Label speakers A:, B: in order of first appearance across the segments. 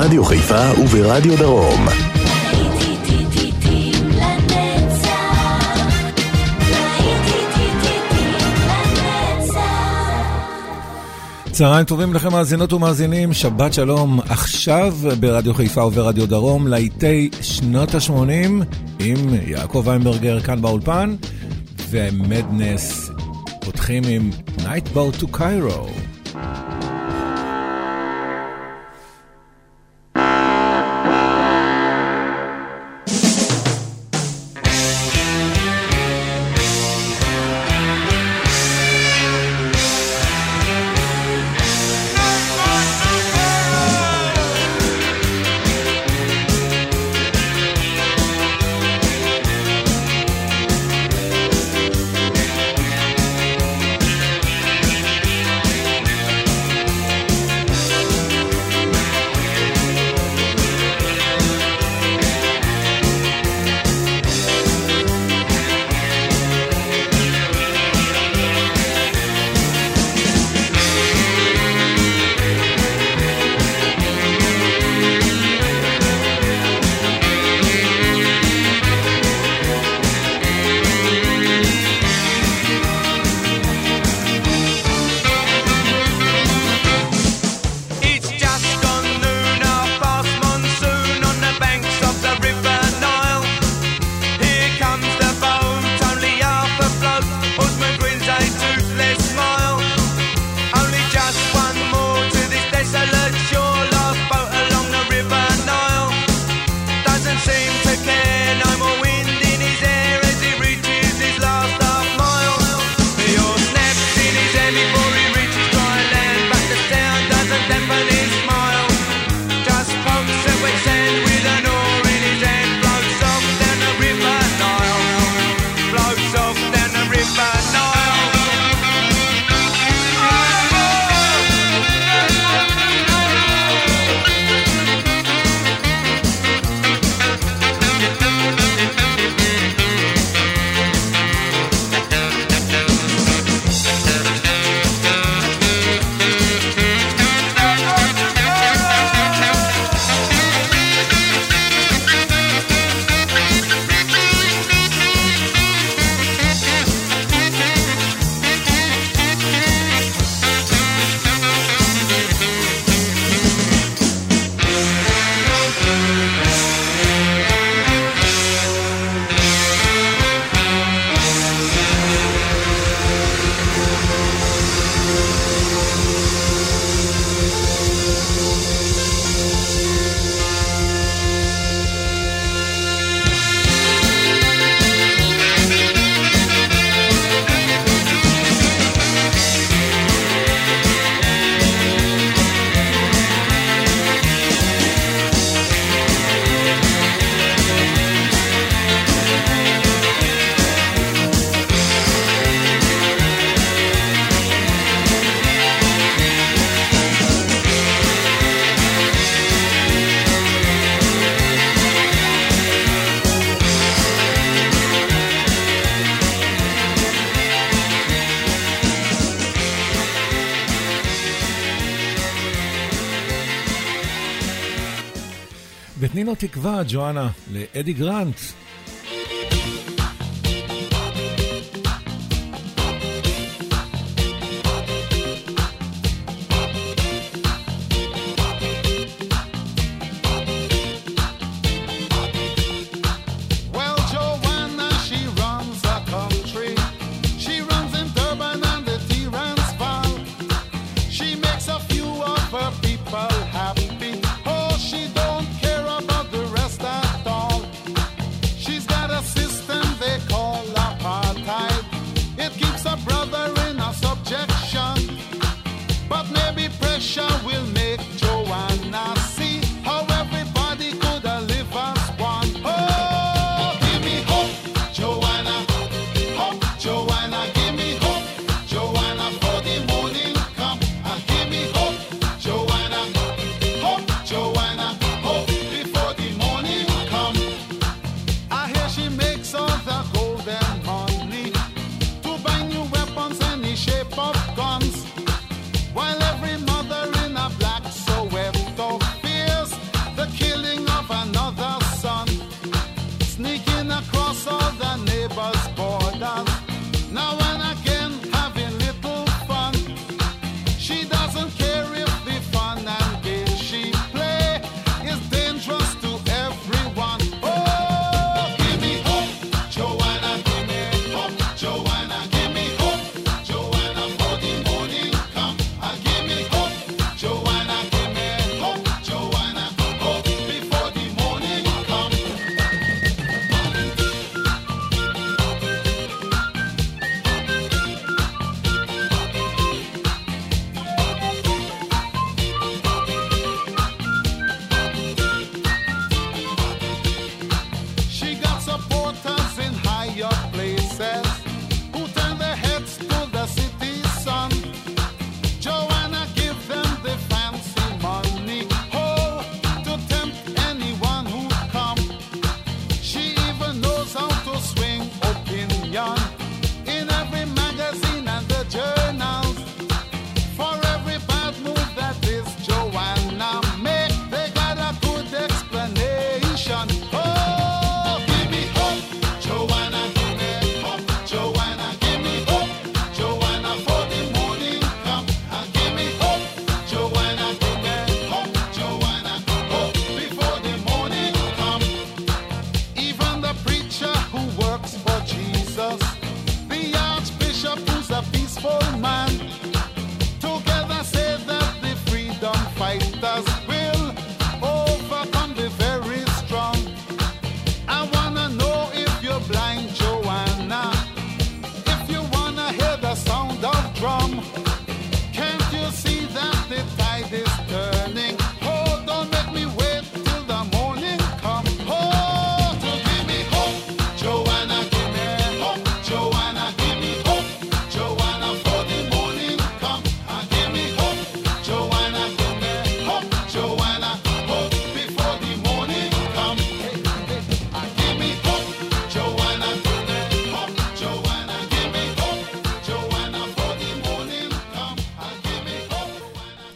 A: ברדיו חיפה וברדיו דרום. צהריים טובים לכם מאזינות ומאזינים, שבת שלום עכשיו ברדיו חיפה וברדיו דרום, להיטי שנות ה-80 עם יעקב ויינברגר כאן באולפן ומדנס פותחים עם Night Boat to Cairo. תקווה, ג'ואנה, לאדי גרנט.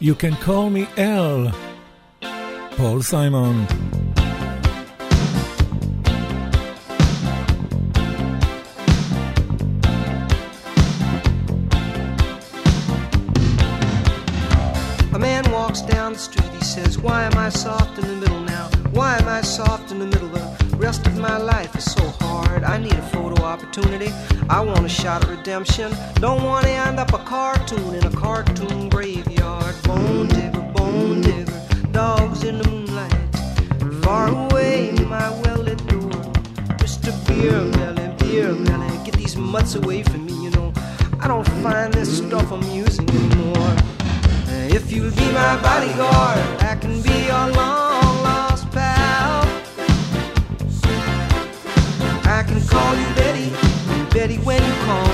B: You Can Call Me
C: Al, man walks down the street, he says, Why am I soft in the middle now? Why am I soft in the middle? The rest of my life is so hard. I need a photo opportunity. I want a shot at redemption. Don't want any don't find this stuff amusing anymore. Uh, if you'll be my bodyguard, I can be your long lost pal. I can call you Betty, Betty, when you call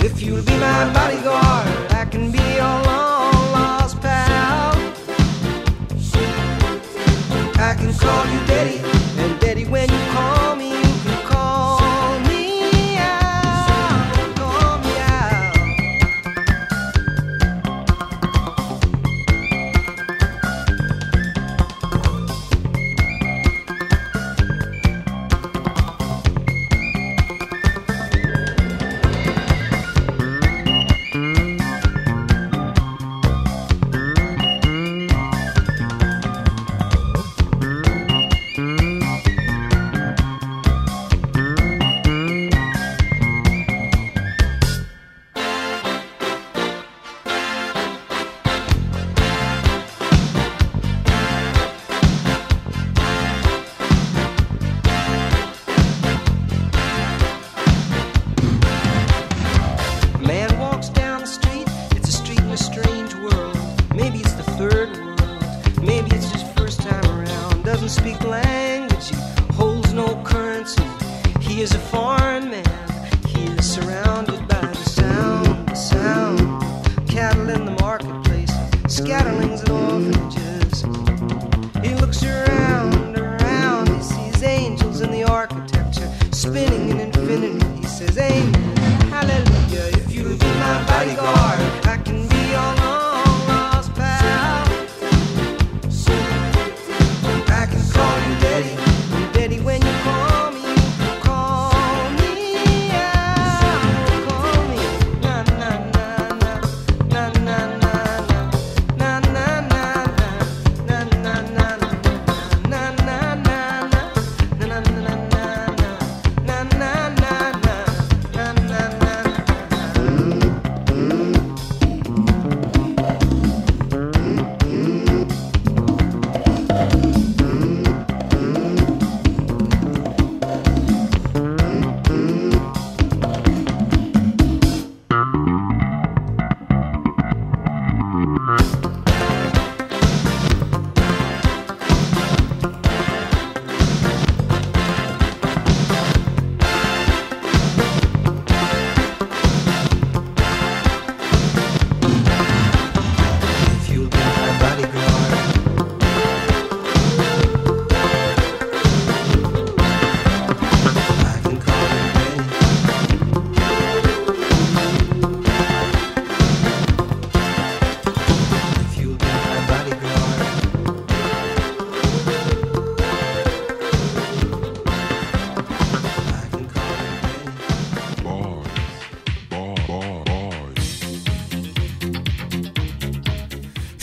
C: If you'll be my bodyguard, I can be your long lost pal. I can call you Betty, and Betty, when you call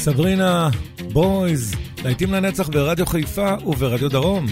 B: סברינה, בויז, להיטים לנצח ברדיו חיפה וברדיו דרום.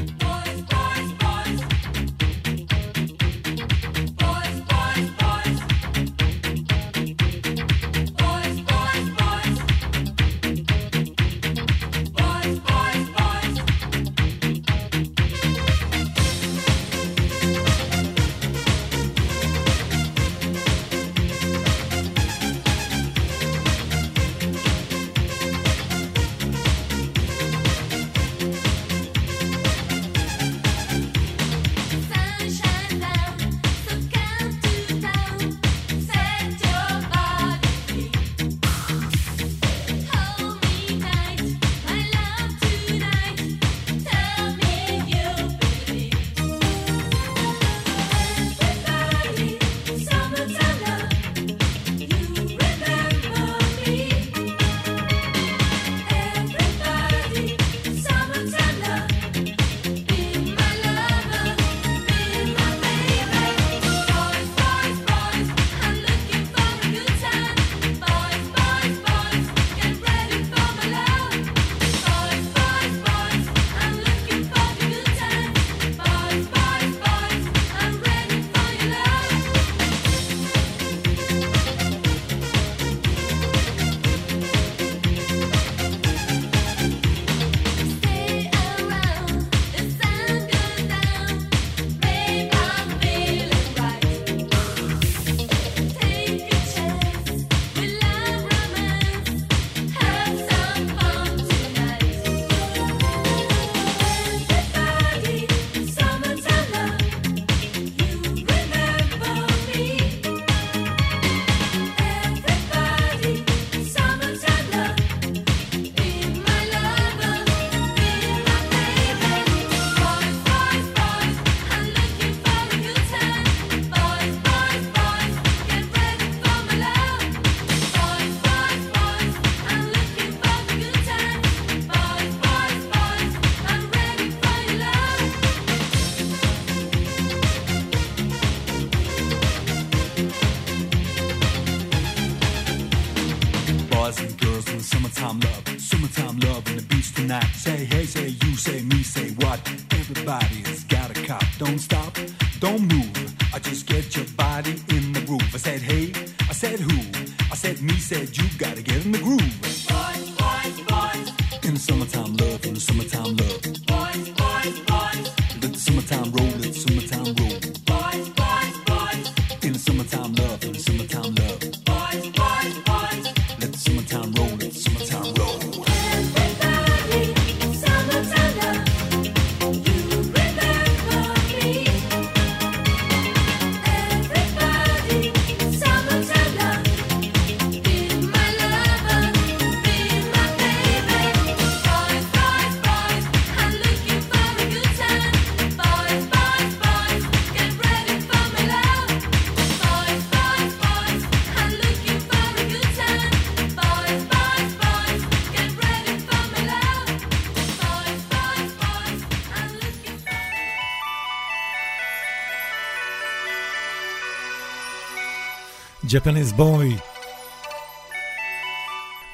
D: ג'פניס בוי.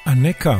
D: הנקה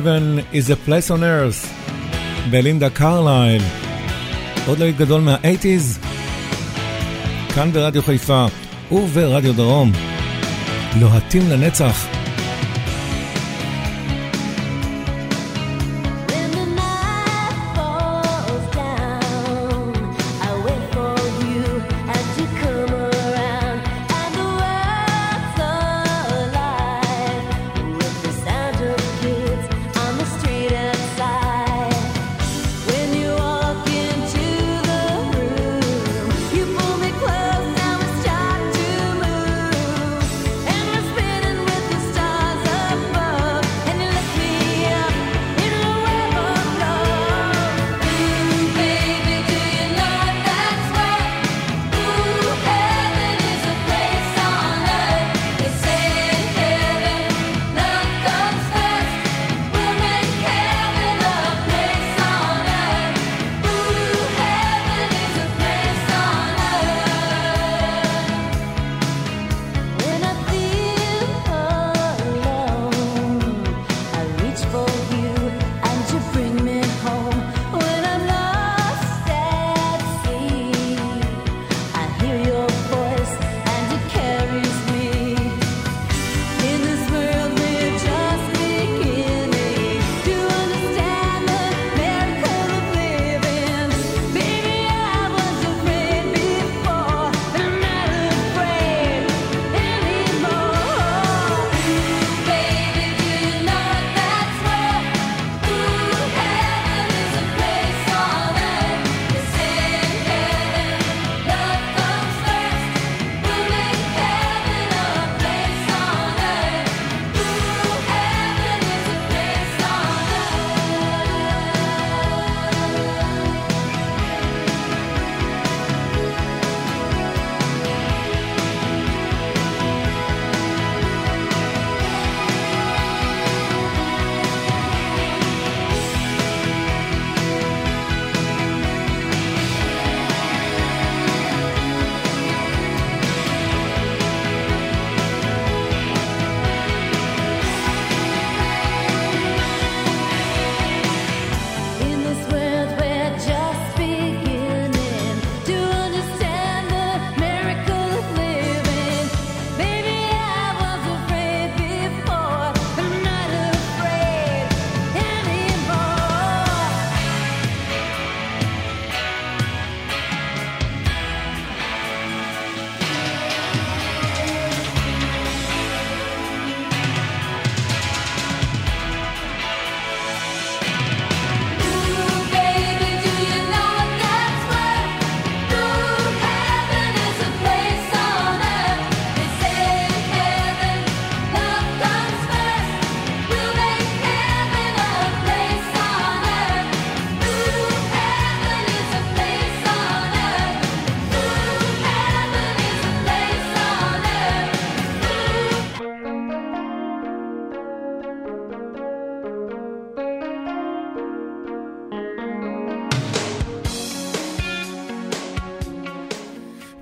B: Heaven is a Place on Earth, בלינדה קרלייל. עוד להיט גדול מה-80's, כאן ברדיו חיפה וברדיו דרום. לוהטים לנצח.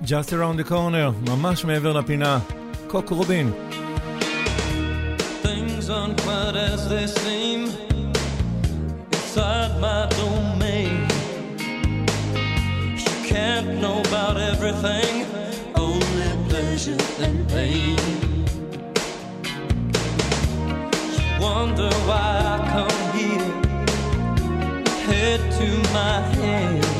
D: Just
B: around the corner, ממש מעבר לפינה, קוק רובין.
E: Things aren't quite as they seem inside my. You can't know about everything, only and wonder why I come here, head to my head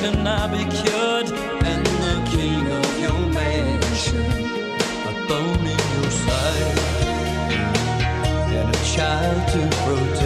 E: can I be cured? And the king of your mansion, a bone in your side, and a child to protect.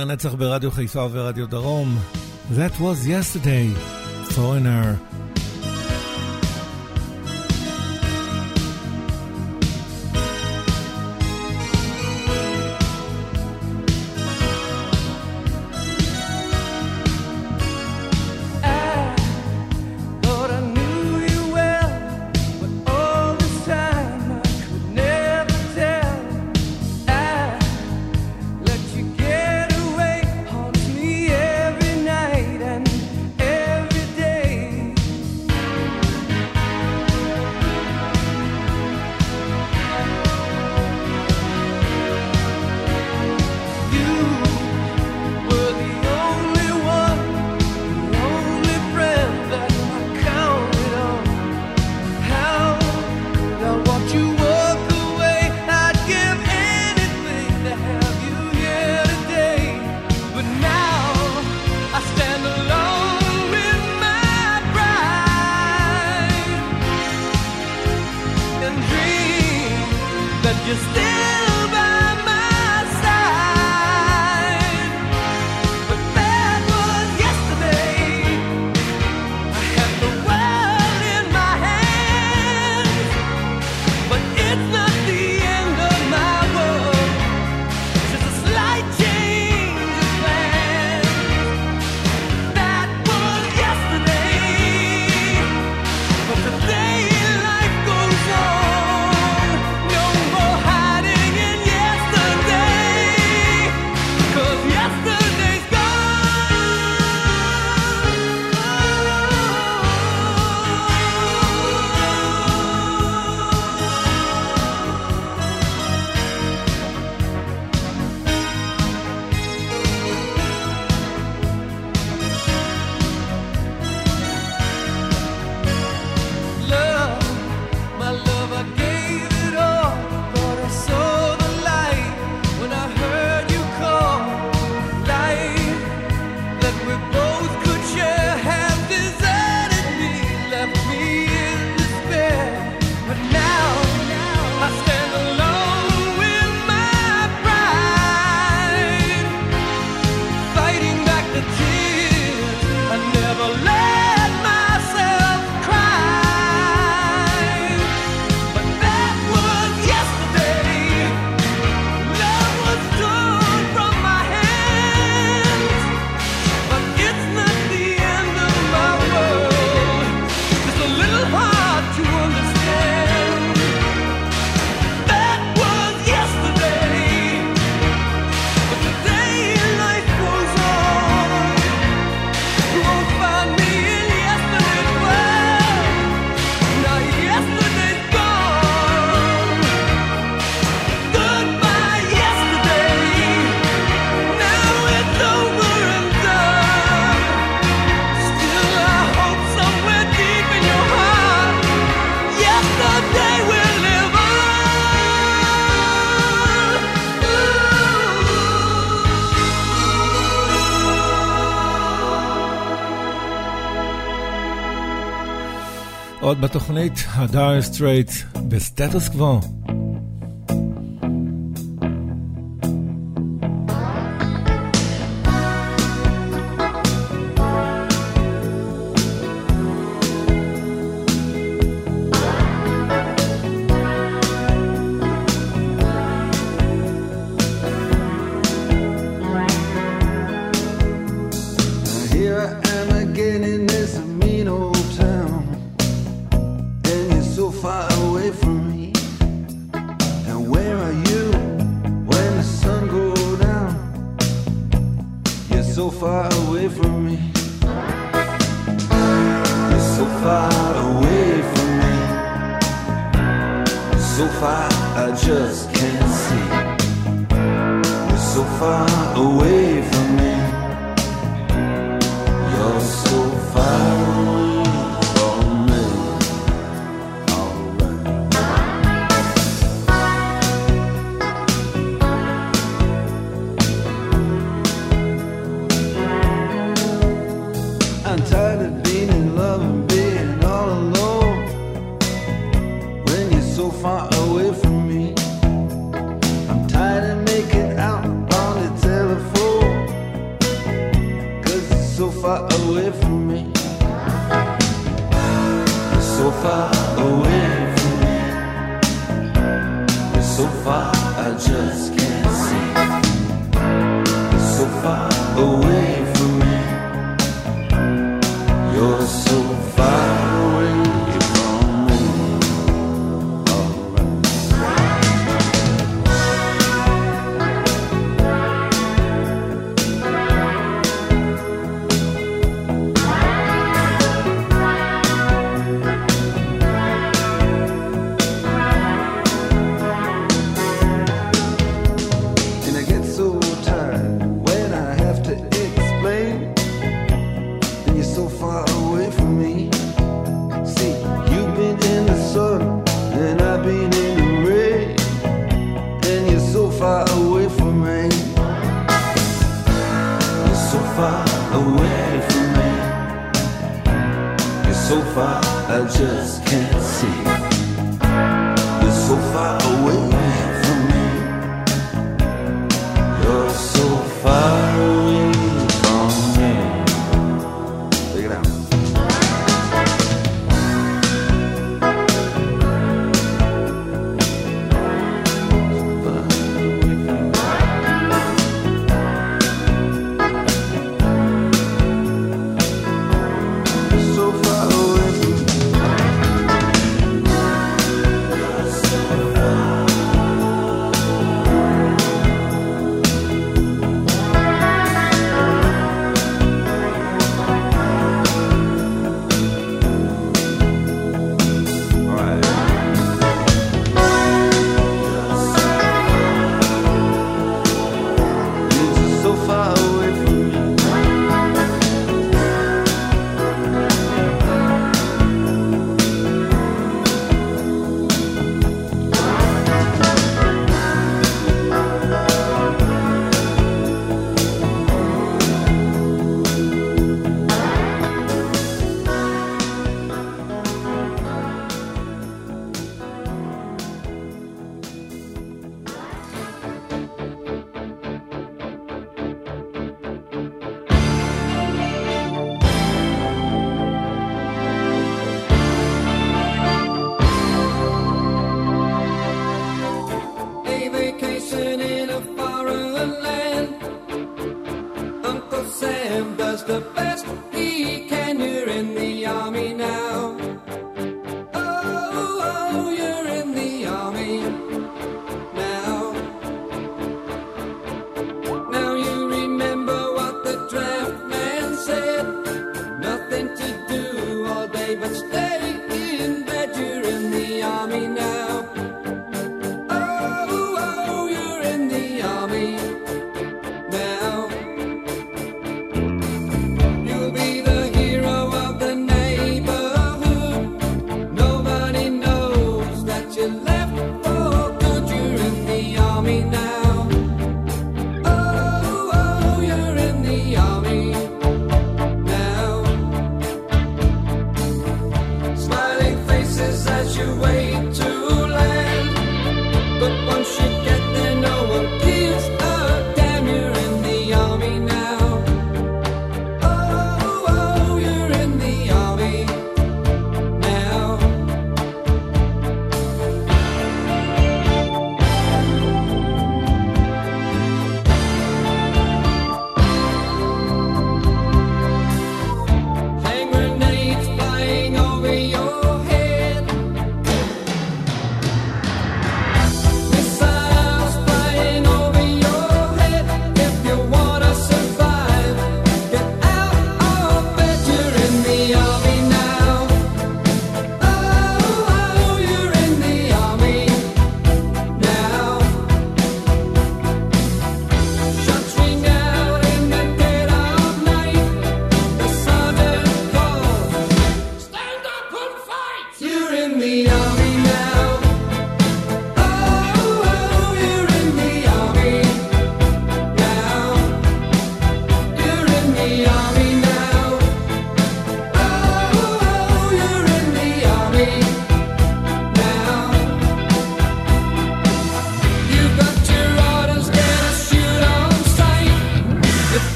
F: להיטים לנצח ברדיו חיפה וברדיו דרום. That was yesterday, foreigner.
G: עוד בתוכנית, הדייר סטרייט בסטטוס קוו.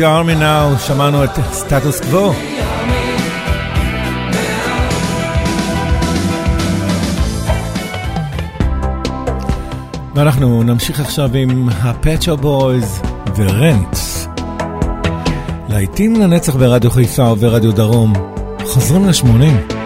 H: the
I: Army Now,
B: שמענו את סטטוס קוו. ואנחנו נמשיך עכשיו עם הפצ'ו בויז ורנטס. להיטים לנצח ברדיו חיפה וברדיו דרום, חוזרים
J: לשמונים.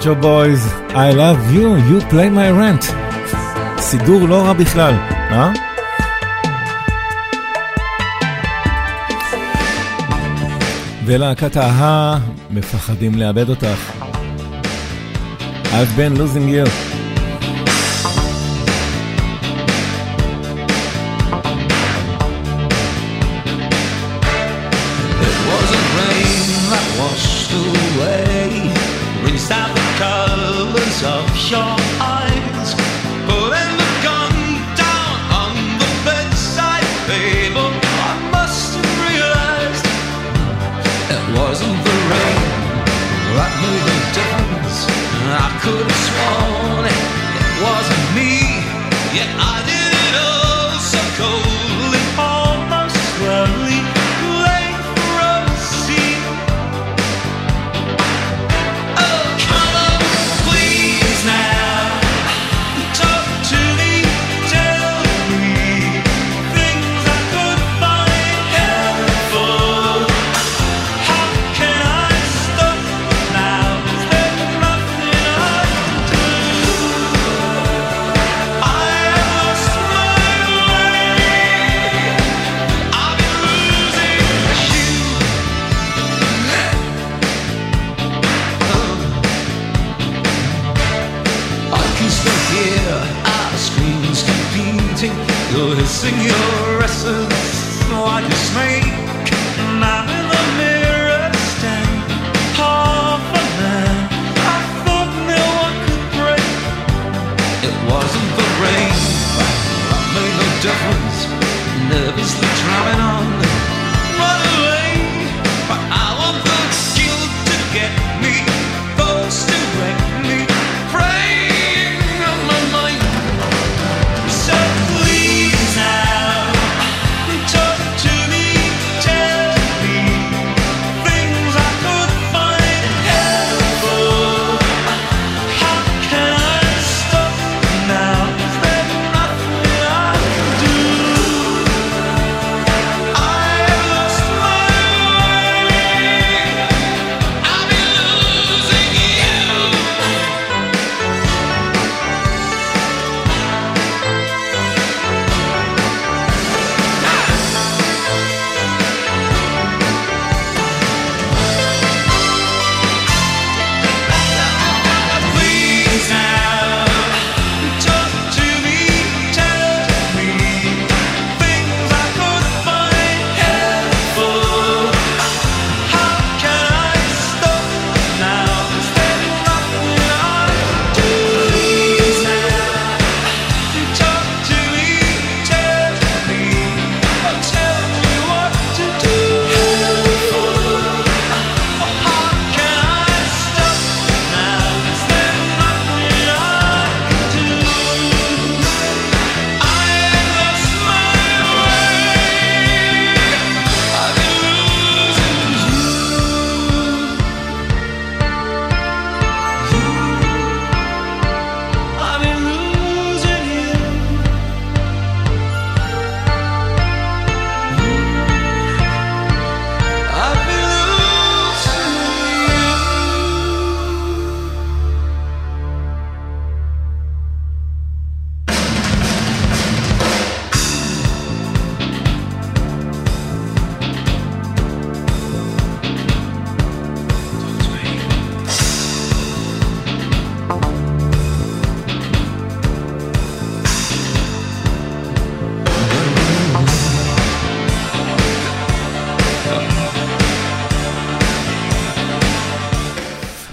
B: פצ'ו בויז, I love you, you play my rent. סידור לא רע בכלל, אה? ולהקת ההה, מפחדים לאבד אותך. I've been losing you.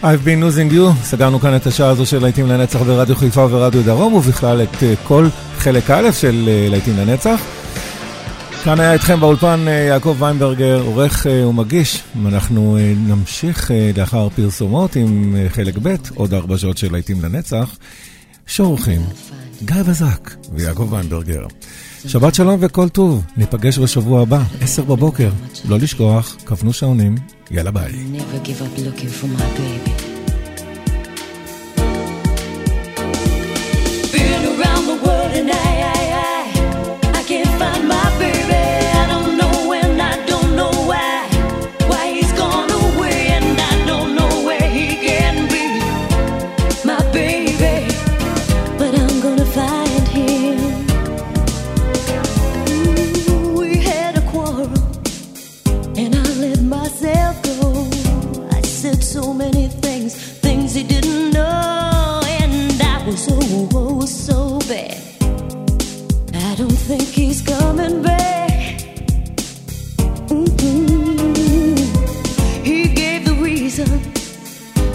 E: I've been losing you,
B: סגרנו כאן את השעה הזו של להיטים לנצח ברדיו חיפה ורדיו דרום, ובכלל את אה, כל חלק א' של אה, להיטים לנצח. כאן היה איתכם באולפן אה, יעקב ויינברגר, עורך ומגיש. אנחנו נמשיך לאחר פרסומות עם חלק ב', עוד ארבע שעות של להיטים לנצח, שעורכים גיא בזק ויעקב ויינברגר. שבת שלום וכל טוב, ניפגש בשבוע הבא, עשר בבוקר. לא לשכוח, כוונו שעונים, יאללה ביי.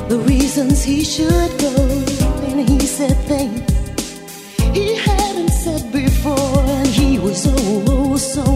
K: the reasons he should go. And he said things he hadn't said before, and he was oh, oh so